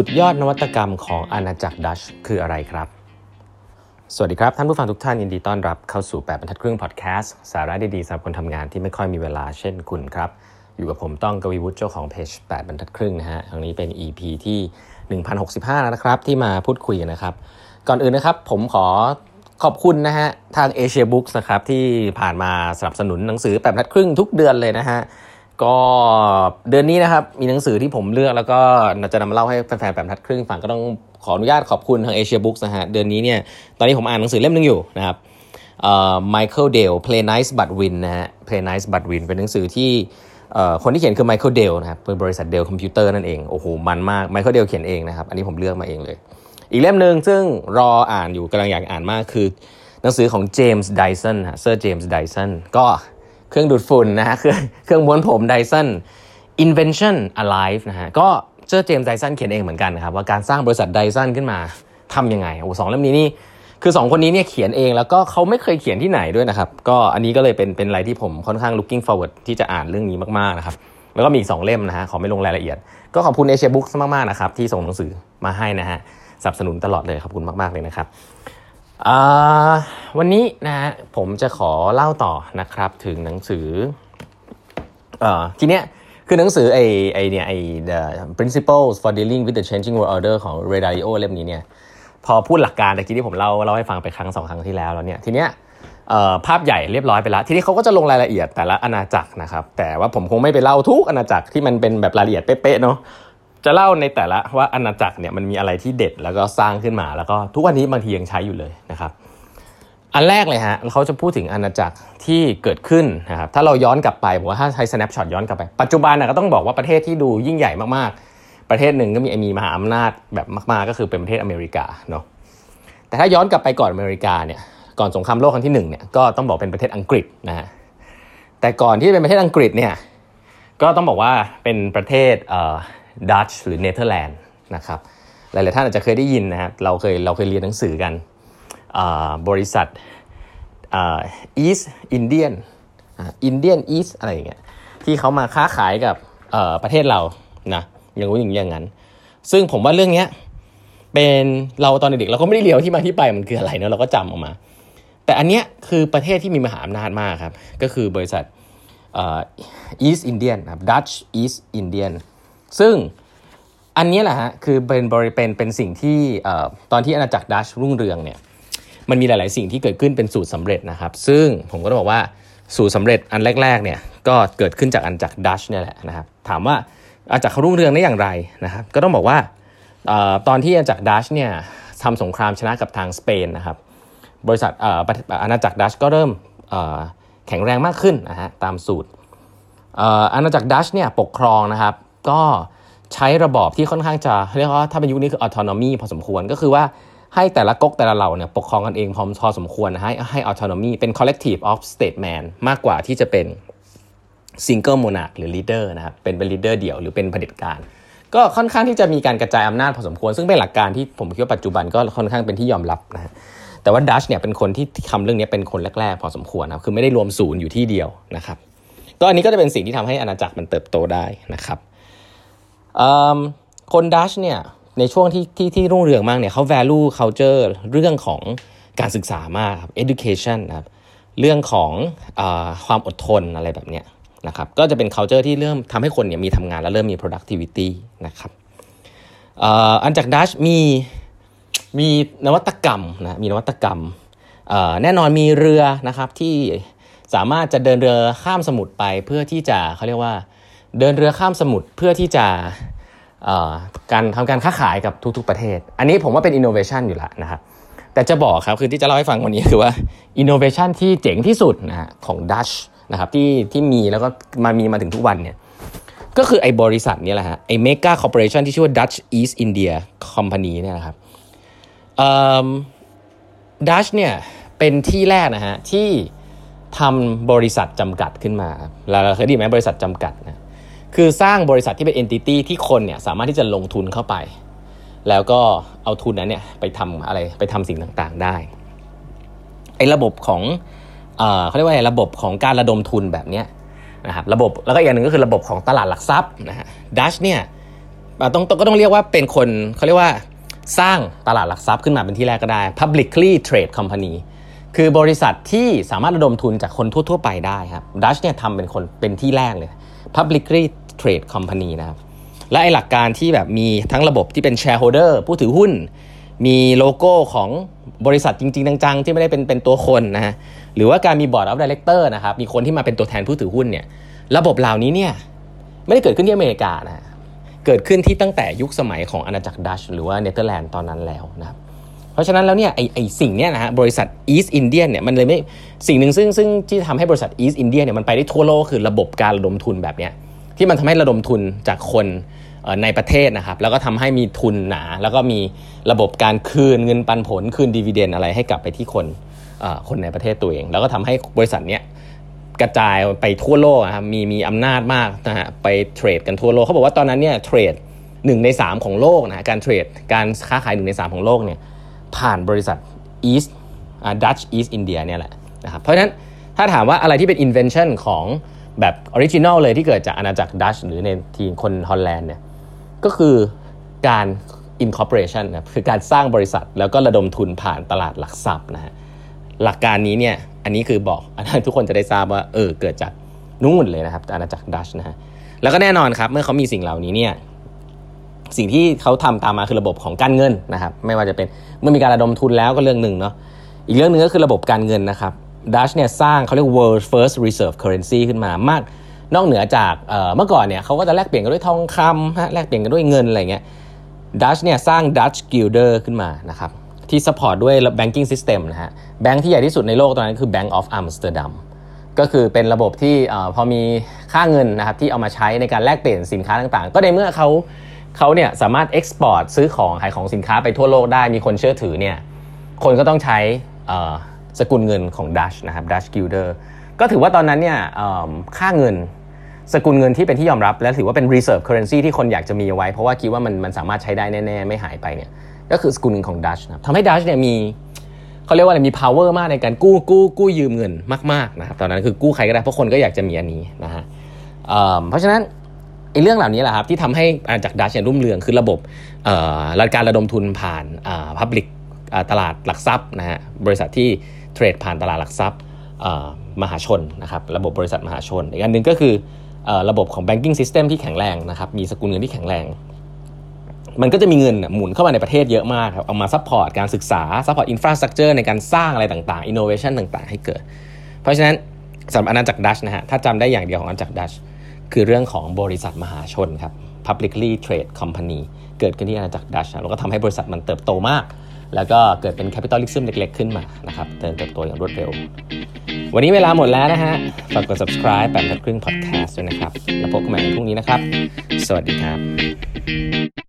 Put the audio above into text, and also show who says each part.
Speaker 1: สุดยอดนวัตกรรมของอาณาจักรดัชคืออะไรครับ สวัสดีครับ ท่านผู้ฟังทุกท่านยินดีต้อนรับเข้าสู่ 8บรรทัดครึ่งพอดแคสต์สาระดีๆสำหรับคนทำงานที่ไม่ค่อยมีเวลาเช่นคุณครับ อยู่กับผมต้องกวีวุฒิเจ้าของเพจ8บรรทัดครึ่งนะฮะครั้งนี้เป็น EP ที่ 1065 แล้วนะครับ ที่มาพูดคุยกันนะครับ ก่อนอื่นนะครับผมขอขอบคุณนะฮะทาง Asia Books นะครับที่ผ่านมาสนับสนุนหนังสือ8บรรทัดครึ่งทุกเดือนเลยนะฮะ ก็เดือนนี้นะครับ มีหนังสือที่ผมเลือกแล้วก็จะนำมาเล่าให้แฟนๆแบบทัดครึ่งฟังก็ต้องขออนุญาตขอบคุณทางเอเชียบุ๊กนะฮะเดือนนี้เนี่ยตอนนี้ผมอ่านหนังสือเล่มนึงอยู่นะครับเอ่อ Michael Dale Play Nice But Win นะฮะ Play Nice But Win เป็นหนังสือที่เอ่อคนที่เขียนคือ Michael Dale นะครับเป็นบริษัท Dell Computer นั่นเองโอ้โหมันมาก Michael Dale เขียนเองนะครับอันนี้ผมเลือกมาเองเลย อีกเล่มหนึ่งซึ่งรออ่านอยู่กำลังอยากอ่านมากคือ หนังสือของเจมส์ไดสันฮะเซอร์เจมส์ไดสันก็ เครื่องดูดฝุ่นนะฮะเครื่องเครื่องม้วนผมไดสัน Invention Alive นะฮะก็เจอเจมส์ไดสันเขียนเองเหมือนกันนะครับว่าการสร้างบริษัทไดสันขึ้นมาทำยังไงโอ้สองเล่มนี้นี่คือ 2 คนนี้เนี่ยเขียนเองแล้วก็เขาไม่เคยเขียนที่ไหนด้วยนะครับ ก็อันนี้ก็เลยเป็นเป็นอะไรที่ผมค่อนข้าง looking forward ที่จะอ่านเรื่องนี้มากๆนะครับ แล้วก็มีอีก 2 เล่มนะฮะขอไม่ลงรายละเอียด ก็ขอบคุณเอเชียบุ๊กมากๆนะครับที่ส่งหนังสือมาให้นะฮะสนับสนุนตลอดเลยขอบคุณมากๆเลยนะครับ วันนี้นะฮะผมจะขอเล่าต่อนะครับถึงหนังสือทีเนี้ยคือหนังสือไอไอเนี่ยไอ the principles for dealing with the changing world order ของ Ray Dalio เล่มนี้เนี่ยพอพูดหลักการตะกี้ที่ผมเล่าเล่าให้ฟังไปครั้งสองครั้งที่แล้วแล้วเนี่ยทีเนี้ยภาพใหญ่เรียบร้อยไปแล้ว ทีนี้เขาก็จะลงรายละเอียดแต่ละอาณาจักรนะครับ แต่ว่าผมคงไม่ไปเล่าทุกอาณาจักรที่มันเป็นแบบรายละเอียดเป๊ะๆเนาะ จะเล่าในแต่ละว่าอาณาจักรเนี่ยมันมีอะไรที่เด็ดแล้วก็สร้างขึ้นมา แล้วก็ทุกวันนี้บางทียังใช้อยู่เลยนะครับ อันแรกเลยฮะเขาจะพูดถึงอาณาจักรที่เกิดขึ้นนะครับถ้าเราย้อนกลับไปผมว่าถ้าใช้ snapshot ย้อนกลับไป ปัจจุบันนะก็ต้องบอกว่าประเทศที่ดูยิ่งใหญ่มากๆ ประเทศหนึ่งก็มีมีมหาอำนาจแบบมากๆ ก็คือเป็นประเทศอเมริกาเนาะแต่ถ้าย้อนกลับไปก่อนอเมริกาเนี่ยก่อนสงครามโลกครั้งที่1เนี่ยก็ต้องบอกเป็นประเทศอังกฤษนะฮะแต่ก่อนที่เป็นประเทศอังกฤษเนี่ยก็ต้องบอกว่าเป็นประเทศเอ่อ ดัตช์หรือเนเธอร์แลนด์นะครับหลายๆท่านอาจจะเคยได้ยินนะฮะเราเคยเราเคยเรียนหนังสือกันบริษัทอีสอินเดียนอินเดียนอีสอะไรอย่างเงี้ยที่เขามาค้าขายกับประเทศเรานะอย่างนู้นอย่างนี้อย่างนั้น ซึ่งผมว่าเรื่องเนี้ยเป็นเราตอนเด็กเราก็ไม่ได้เรียนที่มาที่ไปมันคืออะไรเนาะเราก็จำออกมา แต่อันเนี้ยคือประเทศที่มีมหาอำนาจมากครับ ก็คือบริษัทอีสอินเดียนครับดัตช์อีสอินเดียน ซึ่งอันนี้แหละฮะคือเป็นบริเป็นเป็นสิ่งที่ตอนที่อาณาจักรดัชรุ่งเรืองเนี่ยมันมีหลาย ๆ สิ่งที่เกิดขึ้นเป็นสูตรสำเร็จนะครับ ซึ่งผมก็ต้องบอกว่าสูตรสาเร็จอันแรก ๆ เนี่ยก็เกิดขึ้นจากอันจากรดัชเนี่ยแหละนะครับถามว่าอาณจากเขารุ่งเรืองได้อย่างไรนะครับ ก็ต้องบอกว่าตอนที่อาณาจากรดัชเนี่ยทำสงครามชนะกับทางสเปนนะครับบริษัทอาณาจักรดัชก็เริ่มแข็งแรงมากขึ้นนะฮะตามสูตรอาณาจักรดัชเนี่ยปกครองนะครับ ก็ใช้ระบอบที่ค่อนข้างจะเรียกว่าถ้าเป็นยุคนี้คือ autonomy พอสมควรก็คือว่าให้แต่ละก๊กแต่ละเหล่าเนี่ยปกครองกันเองพอพอสมควรนะให้ให้ autonomy เป็น collective of statesman มากกว่าที่จะเป็น single monarch หรือ leader นะครับเป็นเป็น leader เดี่ยวหรือเป็นเผด็จการก็ค่อนข้างที่จะมีการกระจายอำนาจพอสมควร ซึ่งเป็นหลักการที่ผมคิดว่าปัจจุบันก็ค่อนข้างเป็นที่ยอมรับนะแต่ว่าดัชเนี่ยเป็นคนที่ทำเรื่องนี้เป็นคนแรก ๆ พอสมควรนะคือไม่ได้รวมศูนย์อยู่ที่เดียวนะครับก็อันนี้ก็จะเป็นสิ่งที่ทำให้อาณาจักรมันเติบโตได้นะครับ คนดัชเนี่ยในช่วงที่ที่ที่รุ่งเรืองมากเนี่ยเขา value culture เรื่องของการศึกษามากครับ education นะครับเรื่องของอความอดทนอะไรแบบเนี้ยนะครับก็จะเป็น culture ที่เริ่มทำให้คนเนี่ยมีทำงานแล้วเริ่มมี productivity นะครับอันจากดัชมีมีนวัตกรรมนะมีนวัตกรรมแน่นอนมีเรือนะครับที่สามารถจะเดินเรือข้ามสมุทรไปเพื่อที่จะเขาเรียกว่าเดินเรือข้ามสมุทรเพื่อที่จะ การทำการค้าขายกับทุกๆประเทศ อันนี้ผมว่าเป็น innovation อยู่แล้วนะครับแต่จะบอกครับคือที่จะเล่าให้ฟังวันนี้คือว่า innovation ที่เจ๋งที่สุดนะฮะของดัตช์นะครับที่ที่มีแล้วก็มามีมาถึงทุกวันเนี่ยก็คือไอ้บริษัทนี้แหละฮะไอ้ mega corporation ที่ชื่อว่า Dutch East India Company เนี่ยนะครับดัชเนี่ยเป็นที่แรกนะฮะที่ทำบริษัทจำกัดขึ้นมาเราเคยได้ยินไหมบริษัทจำกัดนะ คือสร้างบริษัทที่เป็นเอนติตี้ที่คนเนี่ยสามารถที่จะลงทุนเข้าไป แล้วก็เอาทุนนั้นเนี่ยไปทำอะไรไปทำสิ่งต่างๆได้ไอ้ระบบของเขาเรียกว่าระบบของการระดมทุนแบบนี้นะครับระบบแล้วก็อีกอย่างหนึ่งก็คือระบบของตลาดหลักทรัพย์นะฮะดัชเนี่ยต้องก็ต้องเรียกว่าเป็นคนเขาเรียกว่าสร้างตลาดหลักทรัพย์ขึ้นมาเป็นที่แรกก็ได้ publicly trade company คือบริษัทที่สามารถระดมทุนจากคนทั่ว ๆ ไปได้ครับดัชเนี่ยทำเป็นคนเป็นที่แรกเลย publicly trade company นะครับและไอหลักการที่แบบมีทั้งระบบที่เป็น shareholder ผู้ถือหุ้น มีโลโก้ของบริษัทจริง ๆ จัง ๆ ที่ไม่ได้เป็นเป็นตัวคนนะฮะหรือว่าการมี board of director นะครับมีคนที่มาเป็นตัวแทนผู้ถือหุ้นเนี่ยระบบเหล่านี้เนี่ยไม่ได้เกิดขึ้นที่อเมริกานะเกิดขึ้นที่ตั้งแต่ยุคสมัยของอาณาจักรดัชหรือว่าเนเธอร์แลนด์ตอนนั้นแล้วนะครับเพราะฉะนั้นแล้วเนี่ยไอไอสิ่งเนี้ยนะฮะบริษัท East Indian เนี่ยมันเลยไม่สิ่งหนึ่งซึ่งซึ่งที่ทำให้บริษัท East Indian เนี่ยมันไปได้ทั่วโลกคือระบบการระดมทุนแบบเนี้ย ที่มันทำให้ระดมทุนจากคนในประเทศนะครับ แล้วก็ทำให้มีทุนหนา แล้วก็มีระบบการคืนเงินปันผลคืนดีเวเดนอะไรให้กลับไปที่คนคนในประเทศตัวเอง แล้วก็ทำให้บริษัทเนี้ยกระจายไปทั่วโลกครับมีมีอำนาจมากนะฮะไป trade กันทั่วโลกเขาบอกว่าตอนนั้นเนี่ย trade หนึ่งใน3ของโลกนะการ trade การค้าขายหนึ่งใน3ของโลกเนี่ยผ่านบริษัท East Dutch East India เนี่ยแหละนะครับเพราะฉะนั้นถ้าถามว่าอะไรที่เป็น invention ของ แบบ original เลยที่เกิดจากอาณาจักรดัตช์หรือในทีมคนฮอลแลนด์เนี่ยก็คือการ incorporation นะคือการสร้างบริษัทแล้วก็ระดมทุนผ่านตลาดหลักทรัพย์นะฮะหลักการนี้เนี่ยอันนี้คือบอกอันนั้นทุกคนจะได้ทราบว่าเออเกิดจากนู่นเลยนะครับอาณาจักรดัชนะฮะแล้วก็แน่นอนครับเมื่อเขามีสิ่งเหล่านี้เนี่ยสิ่งที่เขาทำตามมาคือระบบของการเงินนะครับไม่ว่าจะเป็นเมื่อมีการระดมทุนแล้วก็เรื่องหนึ่งเนาะอีกเรื่องหนึ่งก็คือระบบการเงินนะครับ ดัชเนี่ยสร้างเขาเรียก world first reserve currency ขึ้นมามาก นอกเหนือจากเมื่อก่อนเนี่ยเขาก็จะแลกเปลี่ยนกันด้วยทองคำแลกเปลี่ยนกันด้วยเงินอะไรเงี้ยดัชเนี่ยสร้าง Dutch Guilder ขึ้นมานะครับที่ support ด้วย banking system นะฮะแบงก์ที่ใหญ่ที่สุดในโลกตอนนั้นคือ Bank of Amsterdam ก็คือเป็นระบบที่พอมีค่าเงินนะครับที่เอามาใช้ในการแลกเปลี่ยนสินค้าต่างๆ ก็ในเมื่อเขาเขาเนี่ยสามารถ export ซื้อของขายของสินค้าไปทั่วโลกได้มีคนเชื่อถือเนี่ยคนก็ต้องใช้ สกุลเงินของดัตช์นะครับ Dutch guilder ก็ถือว่าตอนนั้นเนี่ยค่าเงินสกุลเงินที่เป็นที่ยอมรับ และถือว่าเป็น reserve currency ที่คนอยากจะมีเอาไว้ เพราะว่าคิดว่ามันมันสามารถใช้ได้แน่ๆ ไม่หายไปเนี่ยก็คือสกุลเงินของดัชนะทำให้ดัชเนี่ยมีเขาเรียกว่าอะไรมี power มากในการกู้กู้กู้ยืมเงินมากๆนะครับตอนนั้นคือกู้ใครก็ได้เพราะคนก็อยากจะมีอันนี้นะฮะเพราะฉะนั้นไอ้เรื่องเหล่านี้แหละครับที่ทำให้อาจากดัชเนี่ยรุ่มเรืองคือระบบการระดมทุนผ่าน public ตลาดหลักทรัพย์นะฮะบริษัทที่ เทรดผ่านตลาดหลักทรัพย์มหาชนนะครับระบบบริษัทมหาชน อีกอันหนึ่งก็คือระบบของ banking system ที่แข็งแรงนะครับมีสกุลเงินที่แข็งแรง มันก็จะมีเงินหมุนเข้ามาในประเทศเยอะมากครับเอามา support การศึกษา support infrastructure ในการสร้างอะไรต่างๆอินโนเวชันต่างๆ ให้เกิด เพราะฉะนั้นสำหรับอาณาจักรดัตช์นะฮะถ้าจำได้อย่างเดียวของอาณาจักรดัตช์คือเรื่องของบริษัทมหาชนครับ publicly trade company เกิดขึ้นที่อาณาจักรดัตช์แล้วก็ทำให้บริษัทมันเติบโตมาก แล้วก็เกิดเป็น capitalism เล็กๆ ขึ้นมานะครับเติบโตอย่างรวดเร็ว วันนี้เวลาหมดแล้วนะฮะฝากกด subscribe แปดบรรทัดครึ่ง podcast ด้วยนะครับ แล้วพบกันใหม่ในพรุ่งนี้นะครับ สวัสดีครับ